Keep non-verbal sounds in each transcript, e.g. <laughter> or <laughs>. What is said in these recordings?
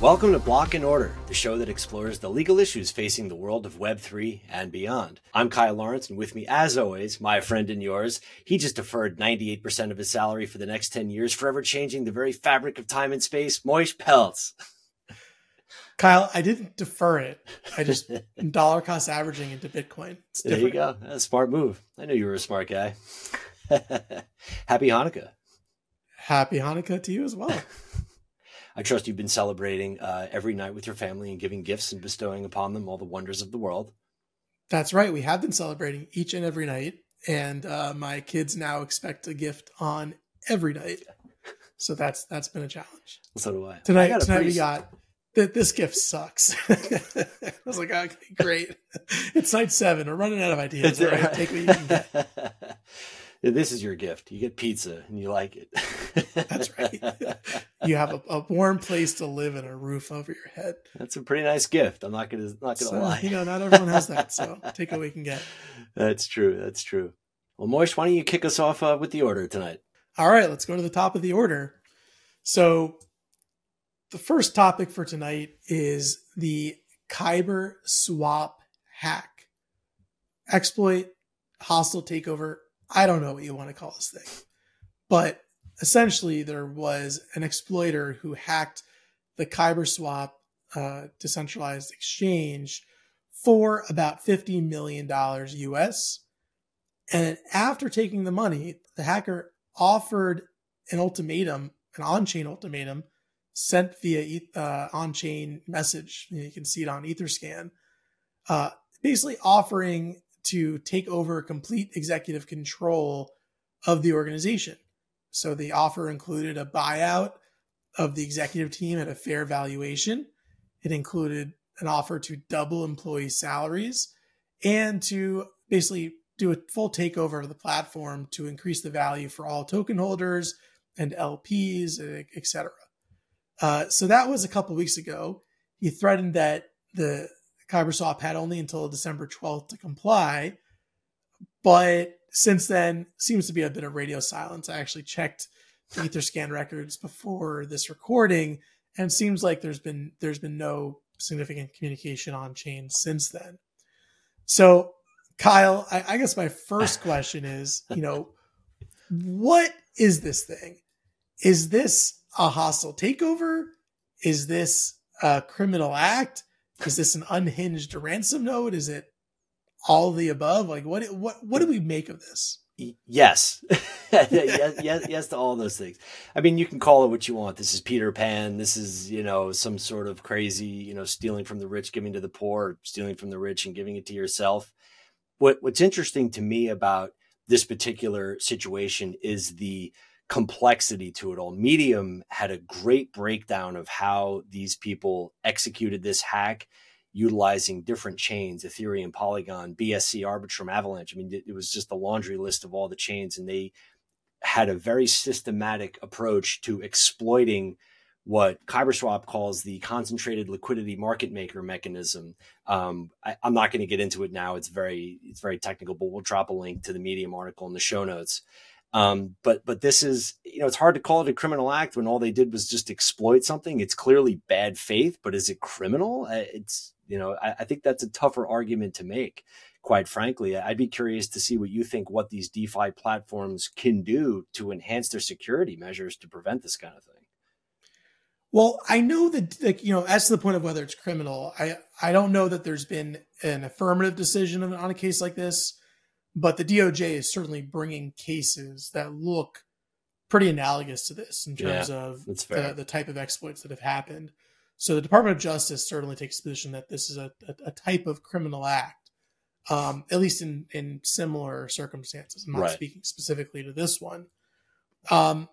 Welcome to Block and Order, the show that explores the legal issues facing the world of Web3 and beyond. I'm Kyle Lawrence, and with me, as always, my friend and yours. He just deferred 98% of his salary for the next 10 years, forever changing the very fabric of time and space. Moish Peltz. <laughs> Kyle, I didn't defer it. I just <laughs> dollar cost averaging into Bitcoin. There you go. That's a smart move. I knew you were a smart guy. <laughs> Happy Hanukkah. Happy Hanukkah to you as well. I trust you've been celebrating uh, every night with your family and giving gifts and bestowing upon them all the wonders of the world. That's right. We have been celebrating each and every night, and uh, my kids now expect a gift on every night. So that's that's been a challenge. So do I. Tonight, I tonight we got that. This gift sucks. <laughs> I was like, okay, great. <laughs> It's night seven. We're running out of ideas. <laughs> All right, take what you can get. This is your gift. You get pizza and you like it. That's right. <laughs> You have a, a, warm place to live and a roof over your head. That's a pretty nice gift. I'm not gonna not gonna so, lie. You know, not everyone has that. So <laughs> take what we can get. That's true. That's true. Well, Moish, why don't you kick us off uh, with the order tonight? All right, let's go to the top of the order. So the first topic for tonight is the Kyber swap hack. Exploit, hostile takeover, I don't know what you want to call this thing. But essentially, there was an exploiter who hacked the KyberSwap uh, decentralized exchange for about $50 million US. And after taking the money, the hacker offered an ultimatum, an on chain ultimatum, sent via uh, on chain message. You can see it on Etherscan, uh, basically offering to take over complete executive control of the organization. So the offer included a buyout of the executive team at a fair valuation. It included an offer to double employee salaries and to basically do a full takeover of the platform to increase the value for all token holders and LPs, etc. Uh, so that was a couple weeks ago. He threatened that the Kyberswap had only until December 12th to comply. But since then, seems to be a bit of radio silence. I actually checked the Etherscan records before this recording, and seems like there's been there's been no significant communication on chain since then. So, Kyle, I, I guess my first <laughs> question is, you know, what is this thing? Is this a hostile takeover? Is this a criminal act? Is this an unhinged ransom note? Is it all the above? Like what what what do we make of this? Yes. <laughs> yes, yes, yes to all those things. I mean, you can call it what you want. This is Peter Pan. This is, you know, some sort of crazy, you know, stealing from the rich, giving to the poor, stealing from the rich and giving it to yourself. What what's interesting to me about this particular situation is the complexity to it all. Medium had a great breakdown of how these people executed this hack utilizing different chains Ethereum, Polygon, BSC, Arbitrum, Avalanche. I mean, it, was just a laundry list of all the chains, and they had a very systematic approach to exploiting what KyberSwap calls the concentrated liquidity market maker mechanism. Um, I, am not going to get into it now; it's very it's very technical, but we'll drop a link to the Medium article in the show notes. Um, but but this is you know it's hard to call it a criminal act when all they did was just exploit something. It's clearly bad faith, but is it criminal? Uh, it's you know I, I think that's a tougher argument to make. Quite frankly, I'd be curious to see what you think what these DeFi platforms can do to enhance their security measures to prevent this kind of thing. Well, I know that, like, you know, as to the point of whether it's criminal, I, I don't know that there's been an affirmative decision on a case like this. But the DOJ is certainly bringing cases that look pretty analogous to this in terms yeah, of the, the, type of exploits that have happened. So the Department of Justice certainly takes position that this is a, a, a type of criminal act, um, at least in, in similar circumstances. I'm not right. speaking specifically to this one. Um,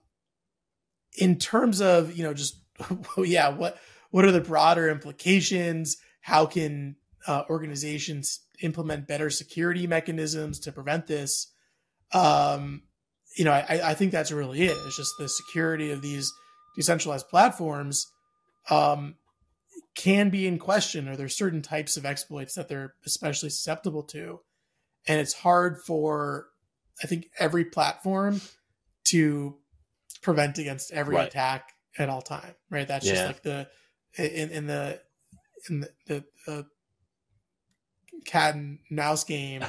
in terms of, you know, just, <laughs> yeah, what, what are the broader implications? How can uh, organizations implement better security mechanisms to prevent this. Um, you know, I, I think that's really it. It's just the security of these decentralized platforms um, can be in question, or there's certain types of exploits that they're especially susceptible to, and it's hard for I think every platform to prevent against every right. attack at all time. Right? That's yeah. just like the in, in the in the, the uh, cat and mouse game.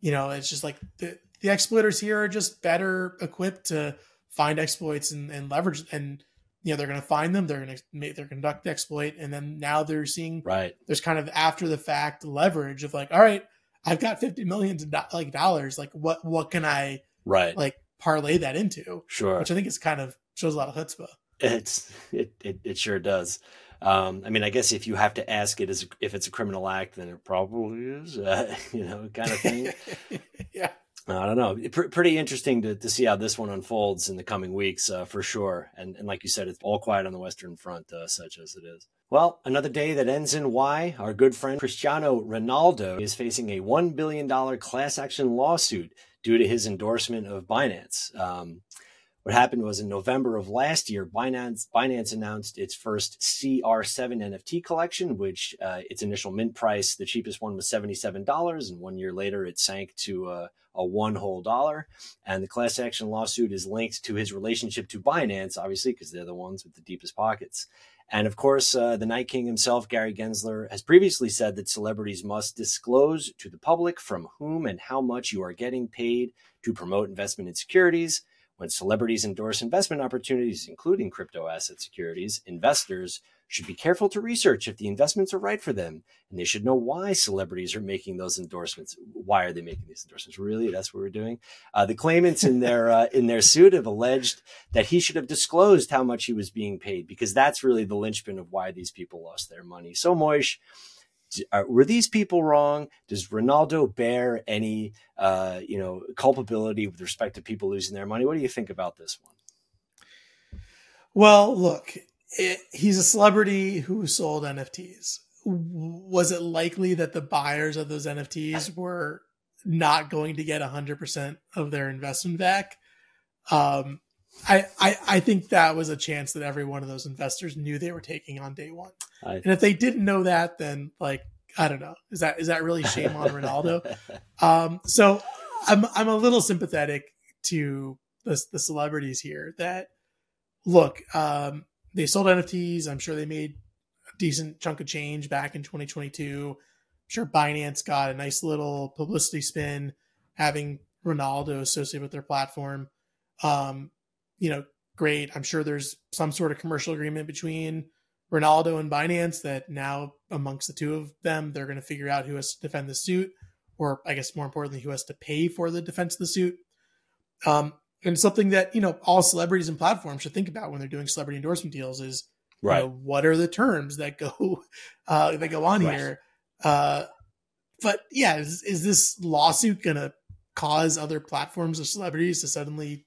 You know, it's just like the, the exploiters here are just better equipped to find exploits and, and leverage and you know they're going to find them they're going to make their conduct exploit and then now they're seeing right. there's kind of after the fact leverage of like all right i've got 50 million do- like dollars like what what can i right. like parlay that into? Sure. Which i think is kind of shows a lot of chutzpah. It's it, it it sure does um, I mean, I guess if you have to ask it as if it's a criminal act, then it probably is, uh, <laughs> you know, kind of thing. <laughs> yeah. I don't know. P- pretty interesting to, to see how this one unfolds in the coming weeks, uh, for sure. And, and like you said, it's all quiet on the Western Front, uh, such as it is. Well, another day that ends in Y. Our good friend Cristiano Ronaldo is facing a $1 billion class action lawsuit due to his endorsement of Binance. Um, what happened was in November of last year, Binance Binance announced its first CR7 NFT collection, which uh, its initial mint price, the cheapest one was seventy-seven dollars, and one year later it sank to uh, a one whole dollar. And the class action lawsuit is linked to his relationship to Binance, obviously, because they're the ones with the deepest pockets. And of course, uh, the Night King himself, Gary Gensler, has previously said that celebrities must disclose to the public from whom and how much you are getting paid to promote investment in securities. When celebrities endorse investment opportunities, including crypto asset securities, investors should be careful to research if the investments are right for them. And they should know why celebrities are making those endorsements. Why are they making these endorsements? Really? That's what we're doing. Uh, the claimants in their, uh, in their suit have alleged that he should have disclosed how much he was being paid because that's really the linchpin of why these people lost their money. So Moish, were these people wrong? Does Ronaldo bear any, uh, you know, culpability with respect to people losing their money? What do you think about this one? Well, look, it, he's a celebrity who sold NFTs. Was it likely that the buyers of those NFTs were not going to get 100% of their investment back? Um, I, I, I think that was a chance that every one of those investors knew they were taking on day one. I, and if they didn't know that, then like I don't know, is that is that really shame on Ronaldo? <laughs> um, so I'm I'm a little sympathetic to the the celebrities here that look, um, they sold NFTs. I'm sure they made a decent chunk of change back in 2022. I'm sure Binance got a nice little publicity spin having Ronaldo associated with their platform. Um, you know, great. I'm sure there's some sort of commercial agreement between Ronaldo and Binance that now amongst the two of them, they're going to figure out who has to defend the suit, or I guess more importantly, who has to pay for the defense of the suit. Um, and something that you know all celebrities and platforms should think about when they're doing celebrity endorsement deals is right. You know, what are the terms that go <laughs> uh, that go on right. here? Uh, but yeah, is, is this lawsuit going to cause other platforms or celebrities to suddenly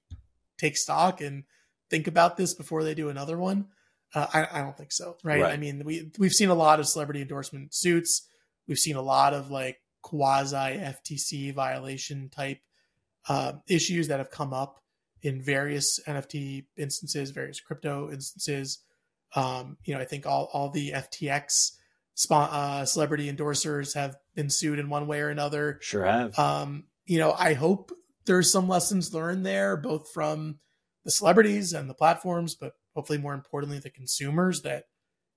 take stock and think about this before they do another one? Uh, I, I, don't think so, right? right? I mean, we we've seen a lot of celebrity endorsement suits. We've seen a lot of like quasi FTC violation type uh, issues that have come up in various NFT instances, various crypto instances. Um, you know, I think all all the FTX uh, celebrity endorsers have been sued in one way or another. Sure have. Um, you know, I hope there's some lessons learned there, both from the celebrities and the platforms, but hopefully more importantly, the consumers that,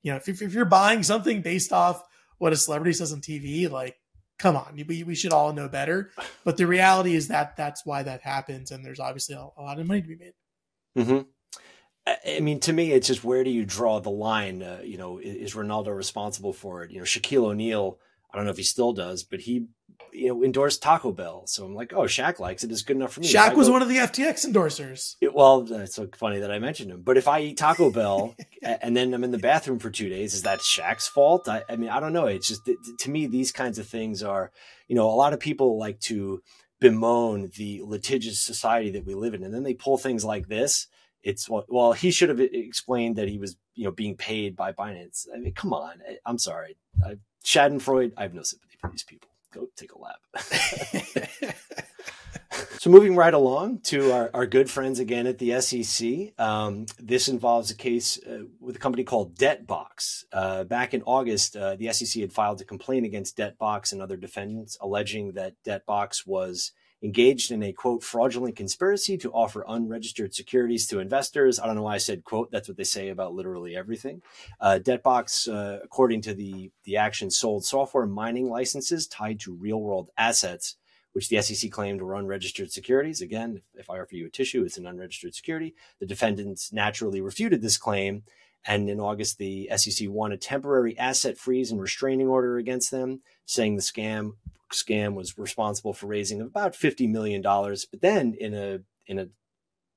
you know, if, if you're buying something based off what a celebrity says on TV, like, come on, we, we should all know better. But the reality is that that's why that happens. And there's obviously a, a lot of money to be made. Mm-hmm. I mean, to me, it's just where do you draw the line? Uh, you know, is Ronaldo responsible for it? You know, Shaquille O'Neal, I don't know if he still does, but he you know, endorsed Taco Bell. So I'm like, oh, Shaq likes it. It's good enough for me. Shaq was go, one of the FTX endorsers. <laughs> It, well, it's so funny that I mentioned him. But if I eat Taco Bell <laughs> and then I'm in the bathroom for two days, is that Shaq's fault? I, I mean, I don't know. It's just to me, these kinds of things are, you know, a lot of people like to bemoan the litigious society that we live in, and then they pull things like this. It's well, he should have explained that he was, you know, being paid by Binance. I mean, come on. I'm sorry. I, Schadenfreude. I have no sympathy for these people go take a lap. <laughs> so moving right along to our, our good friends again at the SEC. Um, this involves a case uh, with a company called DebtBox. Uh, back in August, uh, the SEC had filed a complaint against DebtBox and other defendants, alleging that DebtBox was engaged in a quote fraudulent conspiracy to offer unregistered securities to investors. I don't know why I said quote. That's what they say about literally everything. Uh, Debtbox, uh, according to the the action, sold software mining licenses tied to real world assets, which the SEC claimed were unregistered securities. Again, if I offer you a tissue, it's an unregistered security. The defendants naturally refuted this claim. And in August, the SEC won a temporary asset freeze and restraining order against them, saying the scam scam was responsible for raising about $50 million. But then in a, in a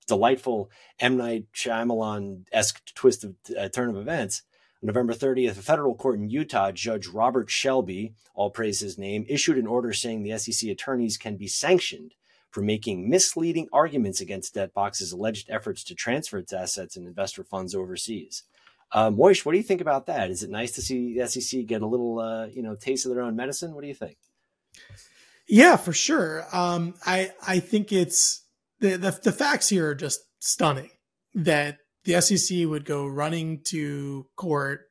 delightful M. Night Shyamalan esque twist of uh, turn of events, on November 30th, a federal court in Utah, Judge Robert Shelby, all praise his name, issued an order saying the SEC attorneys can be sanctioned for making misleading arguments against Debtbox's alleged efforts to transfer its assets and investor funds overseas. Uh, Moish, what do you think about that? Is it nice to see the SEC get a little, uh, you know, taste of their own medicine? What do you think? Yeah, for sure. Um, I I think it's the, the the facts here are just stunning. That the SEC would go running to court,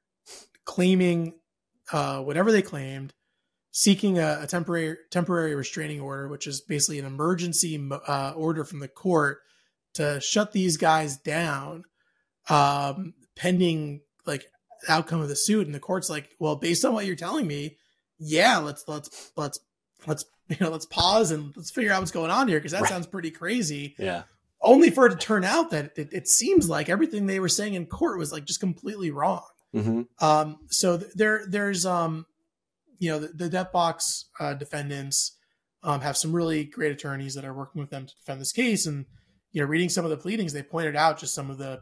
claiming uh, whatever they claimed, seeking a, a, temporary temporary restraining order, which is basically an emergency uh, order from the court to shut these guys down, um, pending like outcome of the suit. And the court's like, well, based on what you're telling me, yeah, let's let's let's let's <laughs> you know let's pause and let's figure out what's going on here because that right. sounds pretty crazy. Yeah. Only for it to turn out that it, it, seems like everything they were saying in court was like just completely wrong. Mm-hmm. Um, so th- there there's um, you know the, the DebtBox uh, defendants um, have some really great attorneys that are working with them to defend this case and you know reading some of the pleadings they pointed out just some of the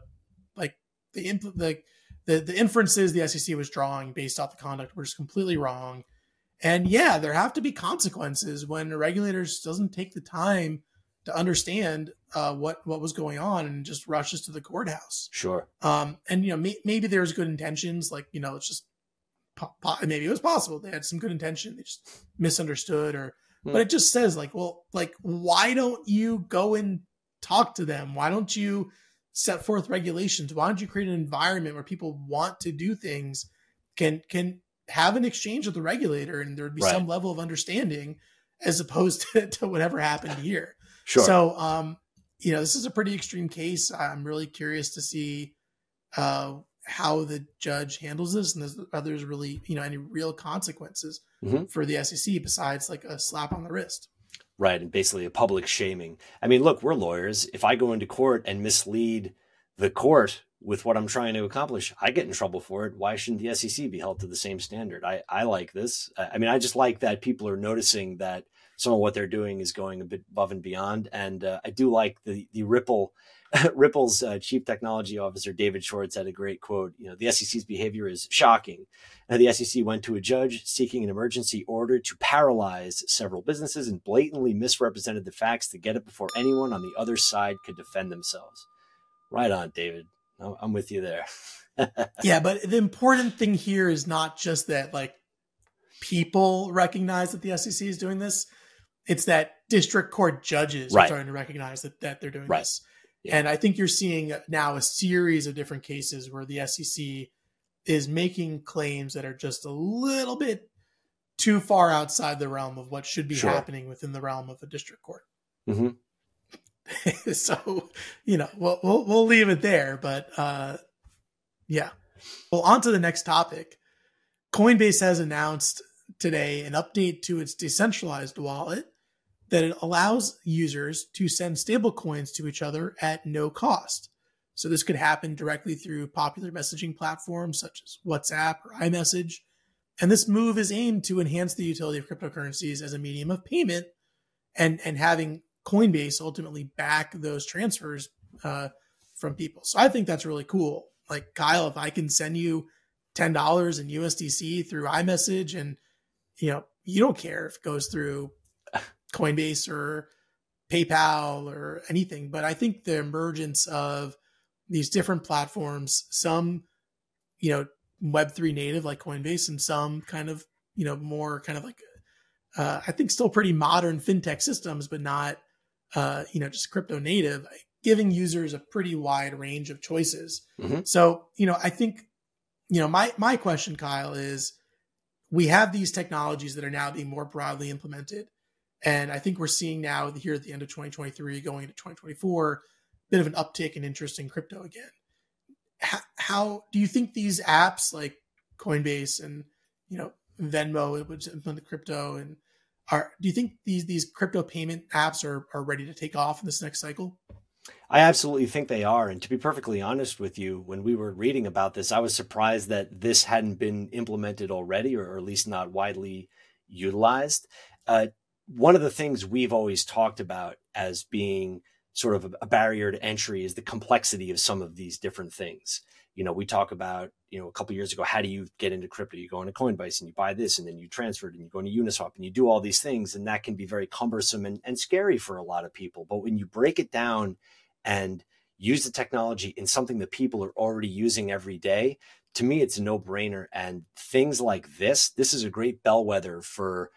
the impl- the, the the inferences the SEC was drawing based off the conduct were just completely wrong and yeah, there have to be consequences when a regulator doesn't take the time to understand uh, what what was going on and just rushes to the courthouse. Sure. Um, and you know, may, maybe there's good intentions, like you know, it's just po- po- maybe it was possible they had some good intention, they just misunderstood, or hmm. but it just says like, well, like why don't you go and talk to them? Why don't you set forth regulations? Why don't you create an environment where people want to do things? Can can have an exchange with the regulator and there would be right. some level of understanding as opposed <laughs> to, to whatever happened here. Sure. So, um, you know, this is a pretty extreme case. I'm really curious to see uh, how the judge handles this and are there's really, you know, any real consequences mm-hmm. for the SEC besides like a slap on the wrist. Right. And basically a public shaming. I mean, look, we're lawyers. If I go into court and mislead the court with what I'm trying to accomplish, I get in trouble for it. Why shouldn't the SEC be held to the same standard? I, I like this. I mean, I just like that people are noticing that some of what they're doing is going a bit above and beyond. And uh, I do like the the Ripple <laughs> Ripple's uh, chief technology officer David Schwartz had a great quote. You know, the SEC's behavior is shocking. And the SEC went to a judge seeking an emergency order to paralyze several businesses and blatantly misrepresented the facts to get it before anyone on the other side could defend themselves. Right on, David. I'm with you there. <laughs> yeah, but the important thing here is not just that like people recognize that the SEC is doing this. It's that district court judges right. are starting to recognize that, that they're doing right. this. Yeah. And I think you're seeing now a series of different cases where the SEC is making claims that are just a little bit too far outside the realm of what should be sure. happening within the realm of a district court. Mm-hmm. <laughs> so, you know, we'll, we'll, we'll leave it there. But uh, yeah. Well, on to the next topic. Coinbase has announced today an update to its decentralized wallet that it allows users to send stablecoins to each other at no cost. So this could happen directly through popular messaging platforms such as WhatsApp or iMessage. And this move is aimed to enhance the utility of cryptocurrencies as a medium of payment and, and having Coinbase ultimately back those transfers uh, from people. So I think that's really cool. Like Kyle, if I can send you ten dollars in USDC through iMessage, and you know you don't care if it goes through Coinbase or PayPal or anything, but I think the emergence of these different platforms, some you know Web three native like Coinbase, and some kind of you know more kind of like uh, I think still pretty modern fintech systems, but not uh, you know, just crypto native, giving users a pretty wide range of choices. Mm-hmm. So, you know, I think, you know, my my question, Kyle, is we have these technologies that are now being more broadly implemented. And I think we're seeing now here at the end of 2023, going into 2024, a bit of an uptick in interest in crypto again. How, how do you think these apps like Coinbase and you know Venmo, which implement the crypto, and are do you think these these crypto payment apps are are ready to take off in this next cycle? I absolutely think they are. And to be perfectly honest with you, when we were reading about this, I was surprised that this hadn't been implemented already, or, at least not widely utilized. Uh, one of the things we've always talked about as being sort of a, barrier to entry is the complexity of some of these different things. You know, we talk about, you know, a couple years ago, how do you get into crypto? You go into Coinbase and you buy this and then you transfer it and you go into Uniswap and you do all these things. And that can be very cumbersome and, and scary for a lot of people. But when you break it down and use the technology in something that people are already using every day, to me, it's a no brainer. And things like this, this is a great bellwether for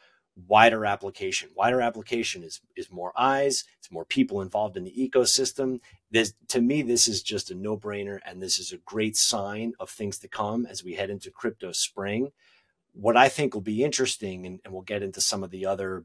wider application. Wider application is is more eyes, it's more people involved in the ecosystem. This to me, this is just a no-brainer, and this is a great sign of things to come as we head into crypto spring. What I think will be interesting, and, and we'll get into some of the other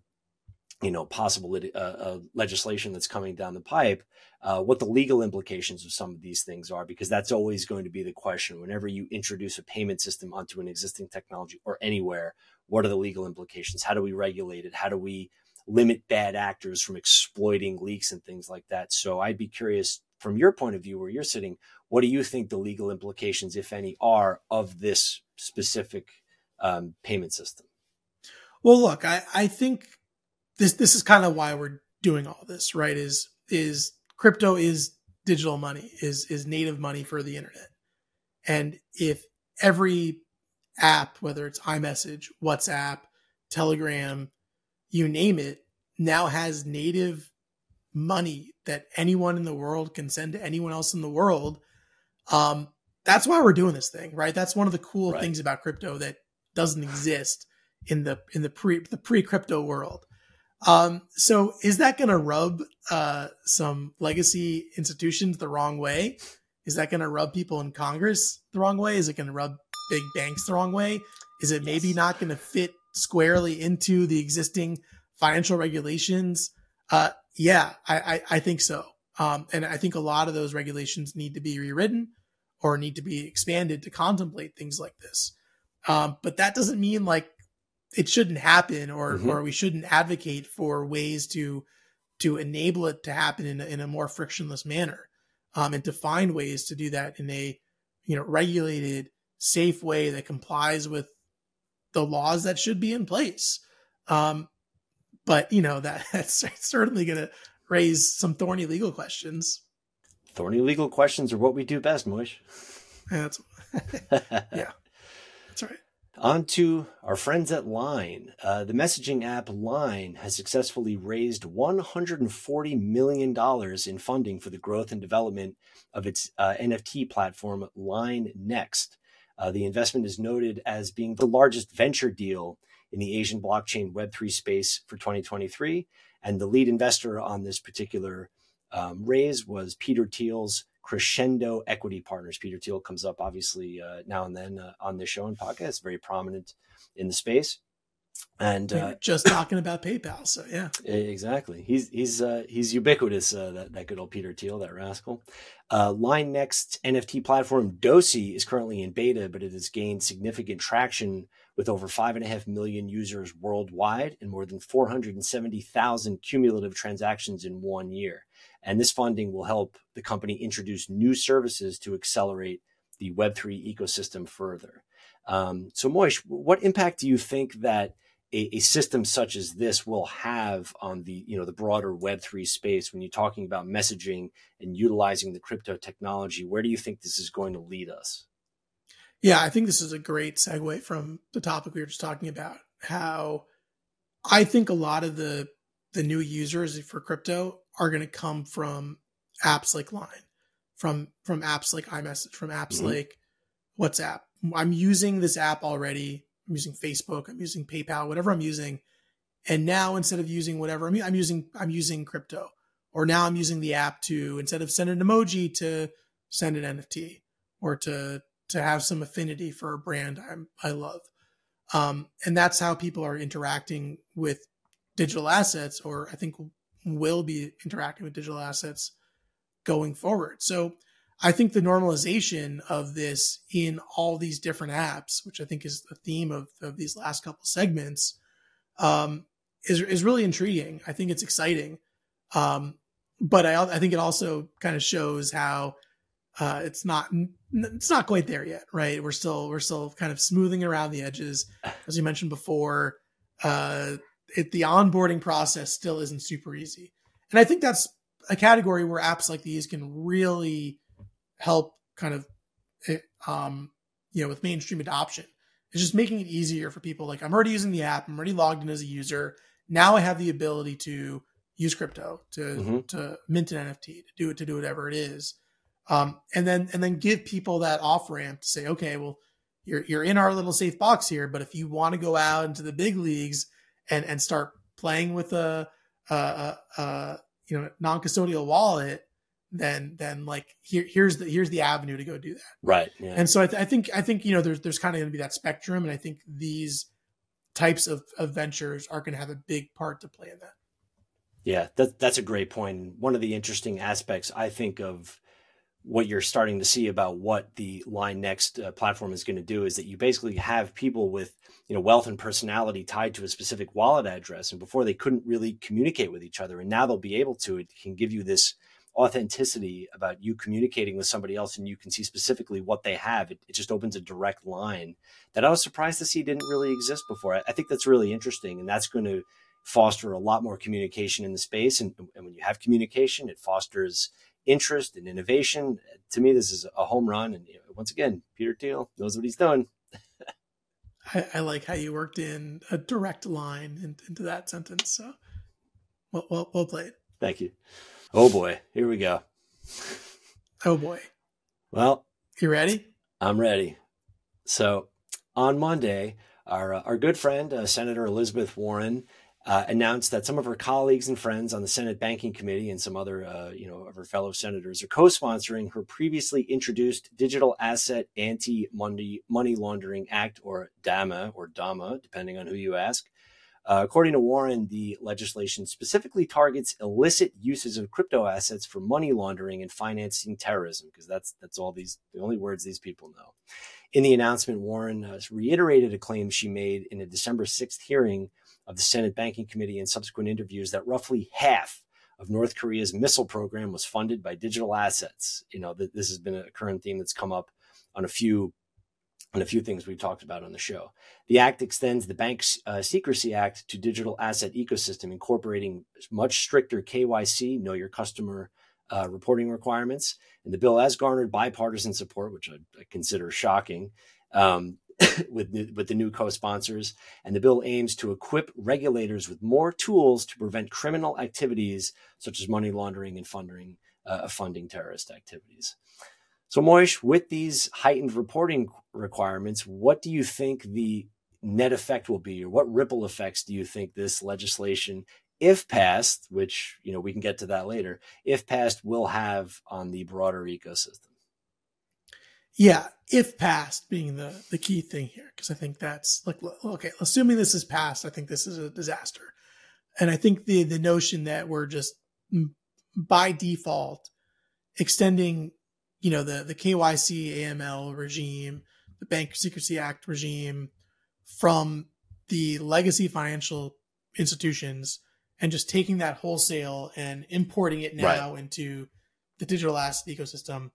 you know possible uh, uh, legislation that's coming down the pipe uh, what the legal implications of some of these things are because that's always going to be the question. Whenever you introduce a payment system onto an existing technology or anywhere what are the legal implications? How do we regulate it? How do we limit bad actors from exploiting leaks and things like that? So i'd be curious from your point of view where you're sitting what do you think the legal implications if any are of this specific um, payment system? Well look i, I think this this is kind of why we're doing all this, right? Is is crypto is digital money, is is native money for the internet. And if every app, whether it's iMessage, WhatsApp, Telegram, you name it, now has native money that anyone in the world can send to anyone else in the world. Um, that's why we're doing this thing, right? That's one of the cool right. things about crypto that doesn't exist in the in the pre the pre crypto world. Um, so is that going to rub uh, some legacy institutions the wrong way? Is that going to rub people in Congress the wrong way? Is it going to rub big banks the wrong way? Is it maybe not going to fit squarely into the existing financial regulations? Uh, yeah, I, I, I, think so. Um, and I think a lot of those regulations need to be rewritten or need to be expanded to contemplate things like this. Um, but that doesn't mean like it shouldn't happen or mm-hmm. or we shouldn't advocate for ways to to enable it to happen in a, in a more frictionless manner um, and to find ways to do that in a you know regulated safe way that complies with the laws that should be in place um, but you know that <laughs> that's certainly going to raise some thorny legal questions thorny legal questions are what we do best Moish. <laughs> yeah, yeah <laughs> that's right on to our friends at Line. Uh, the messaging app Line has successfully raised $140 million in funding for the growth and development of its uh, NFT platform, Line Next. Uh, the investment is noted as being the largest venture deal in the Asian blockchain Web3 space for 2023. And the lead investor on this particular um, raise was Peter Thiel's Crescendo Equity Partners. Peter Thiel comes up obviously uh, now and then uh, on this show and podcast, very prominent in the space. And uh, just <coughs> talking about PayPal, so yeah, exactly. He's he's uh, he's ubiquitous. Uh, that that good old Peter Thiel, that rascal. Uh, Line Next NFT platform Dosi is currently in beta, but it has gained significant traction with over five and a half million users worldwide and more than 470,000 cumulative transactions in one year. And this funding will help the company introduce new services to accelerate the Web3 ecosystem further. Um, so, Moish, what impact do you think that a, a, system such as this will have on the you know the broader Web3 space when you're talking about messaging and utilizing the crypto technology? Where do you think this is going to lead us? Yeah, I think this is a great segue from the topic we were just talking about. How I think a lot of the the new users for crypto are going to come from apps like Line, from from apps like iMessage, from apps mm-hmm. like WhatsApp. I'm using this app already. I'm using Facebook. I'm using PayPal. Whatever I'm using, and now instead of using whatever I'm, I'm using, I'm using crypto. Or now I'm using the app to instead of send an emoji to send an NFT or to to have some affinity for a brand I'm, I love. Um, and that's how people are interacting with digital assets, or I think will be interacting with digital assets going forward. So I think the normalization of this in all these different apps, which I think is the theme of, of these last couple segments, um, is is really intriguing. I think it's exciting, um, but I I think it also kind of shows how uh, it's not it's not quite there yet, right? We're still we're still kind of smoothing around the edges, as you mentioned before. Uh, it, the onboarding process still isn't super easy, and I think that's a category where apps like these can really help kind of eh, um, you know with mainstream adoption. It's just making it easier for people. Like I'm already using the app, I'm already logged in as a user. Now I have the ability to use crypto to mm-hmm. to mint an NFT to do it to do whatever it is, um, and then and then give people that off ramp to say, okay, well you're you're in our little safe box here, but if you want to go out into the big leagues and and start playing with a, a, a, a you know non custodial wallet, then then like here here's the here's the avenue to go do that right yeah. and so I, th- I, think i think you know there's there's kind of going to be that spectrum and i think these types of, of ventures are going to have a big part to play in that yeah that, that's a great point one of the interesting aspects i think of what you're starting to see about what the line next uh, platform is going to do is that you basically have people with you know wealth and personality tied to a specific wallet address and before they couldn't really communicate with each other and now they'll be able to it can give you this authenticity about you communicating with somebody else and you can see specifically what they have it, it, just opens a direct line that i was surprised to see didn't really exist before. I, I think that's really interesting and that's going to foster a lot more communication in the space and, and when you have communication it fosters interest and innovation. To me this is a home run and you know, once again peter thiel knows what he's done. I, I, like how you worked in a direct line in, into that sentence so well, well, well played. Thank you Oh boy, here we go. Oh boy. Well, you ready? I'm ready. So, on Monday, our uh, our good friend uh, Senator Elizabeth Warren uh, announced that some of her colleagues and friends on the Senate Banking Committee and some other, uh, you know, of her fellow senators are co-sponsoring her previously introduced Digital Asset Anti-Money Money Laundering Act, or DAMA, or DAMA, depending on who you ask, uh, according to Warren, the legislation specifically targets illicit uses of crypto assets for money laundering and financing terrorism, because that's that's all these the only words these people know. In the announcement, Warren uh, reiterated a claim she made in a December 6th hearing of the Senate Banking Committee and subsequent interviews that roughly half of North Korea's missile program was funded by digital assets. You know, th- this has been a current theme that's come up on a few and a few things we've talked about on the show. The act extends the Bank uh, Secrecy Act to digital asset ecosystem, incorporating much stricter KYC, know your customer uh, reporting requirements. And the bill has garnered bipartisan support, which I, I consider shocking. Um, <coughs> with the, with the new co-sponsors, and the bill aims to equip regulators with more tools to prevent criminal activities such as money laundering and funding uh, funding terrorist activities. So, Moish, with these heightened reporting requirements, what do you think the net effect will be, or what ripple effects do you think this legislation, if passed, which you know we can get to that later, if passed, will have on the broader ecosystem? Yeah, if passed being the the key thing here, because I think that's like okay, assuming this is passed, I think this is a disaster, and I think the the notion that we're just mm, by default extending you know, the, the KYC AML regime, the Bank Secrecy Act regime from the legacy financial institutions and just taking that wholesale and importing it now right. into the digital asset ecosystem.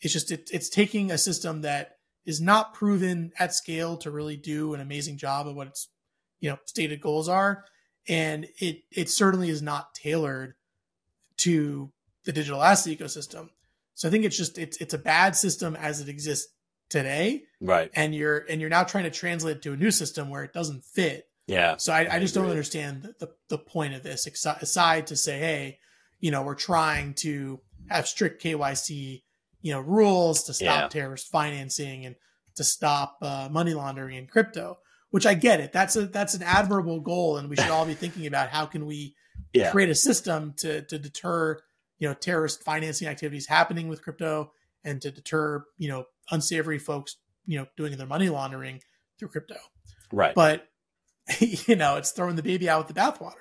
It's just, it, it's taking a system that is not proven at scale to really do an amazing job of what its, you know, stated goals are. And it, it certainly is not tailored to the digital asset ecosystem. So I think it's just it's it's a bad system as it exists today. Right. And you're and you're now trying to translate it to a new system where it doesn't fit. Yeah. So I, I, just don't understand the, the, the point of this aside to say, hey, you know, we're trying to have strict KYC, you know, rules to stop yeah. terrorist financing and to stop uh, money laundering in crypto. Which I get it. That's a that's an admirable goal, and we should all be thinking about how can we yeah. create a system to to deter you know terrorist financing activities happening with crypto and to deter you know unsavory folks you know doing their money laundering through crypto. Right. But <laughs> you know it's throwing the baby out with the bathwater.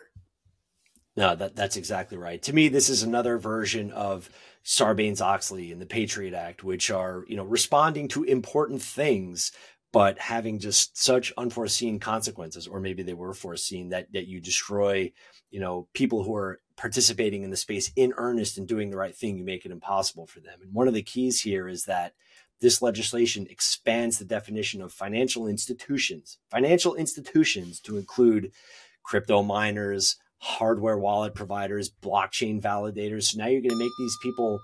No, that that's exactly right. To me, this is another version of Sarbanes Oxley and the Patriot Act, which are you know responding to important things, but having just such unforeseen consequences, or maybe they were foreseen that that you destroy, you know, people who are participating in the space in earnest and doing the right thing. You make it impossible for them. And one of the keys here is that this legislation expands the definition of financial institutions, financial institutions to include crypto miners, hardware wallet providers, blockchain validators. So now you're going to make these people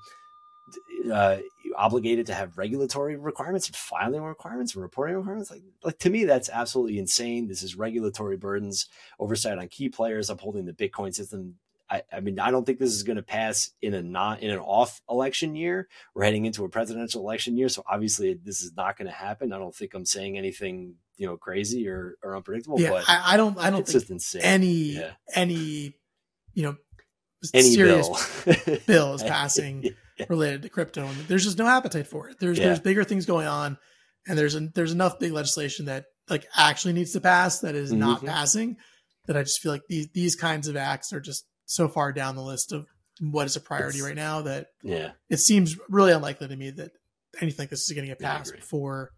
uh, obligated to have regulatory requirements and filing requirements and reporting requirements. Like, like to me, that's absolutely insane. This is regulatory burdens, oversight on key players, upholding the Bitcoin system I, I mean, I don't think this is going to pass in a not in an off election year. We're heading into a presidential election year, so obviously this is not going to happen. I don't think I'm saying anything you know crazy or, or unpredictable. Yeah, but I, I don't. I don't think any Yeah. any you know Any serious bill. <laughs> bill is passing <laughs> Yeah. related to crypto, and there's just no appetite for it. There's Yeah. there's bigger things going on, and there's an, there's enough big legislation that like actually needs to pass that is not Mhm. passing. That I just feel like these these kinds of acts are just so far down the list of what is a priority It's- right now that yeah, it seems really unlikely to me that anything like this is going to get passed before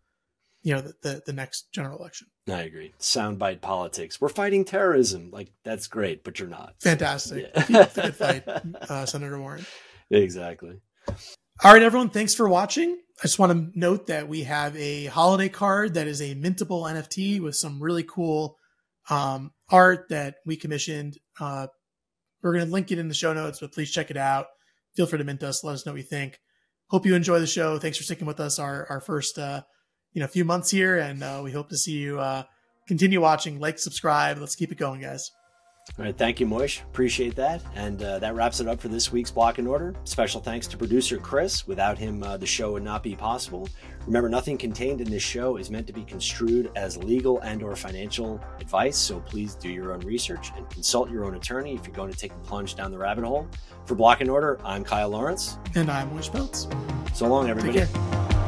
you know the, the the next general election. I agree. Soundbite politics. We're fighting terrorism. Like that's great, but you're not. Fantastic, <laughs> Yeah. Keep up the good fight, uh, Senator Warren. exactly. All right, everyone, thanks for watching. I just want to note that we have a holiday card that is a mintable NFT with some really cool um, art that we commissioned. Uh, we're going to link it in the show notes, but please check it out. Feel free to mint us. Let us know what you think. Hope you enjoy the show. Thanks for sticking with us our, our first uh, you know few months here, and uh, we hope to see you uh, continue watching. Like, subscribe. Let's keep it going, guys. All right, thank you, Moish. Appreciate that. And uh, that wraps it up for this week's Block and Order. Special thanks to producer Chris. Without him, uh, the show would not be possible. Remember, nothing contained in this show is meant to be construed as legal and/or financial advice. So please do your own research and consult your own attorney if you're going to take the plunge down the rabbit hole. For Block and Order, I'm Kyle Lawrence. And I'm Moish Peltz. So long, Take everybody. care.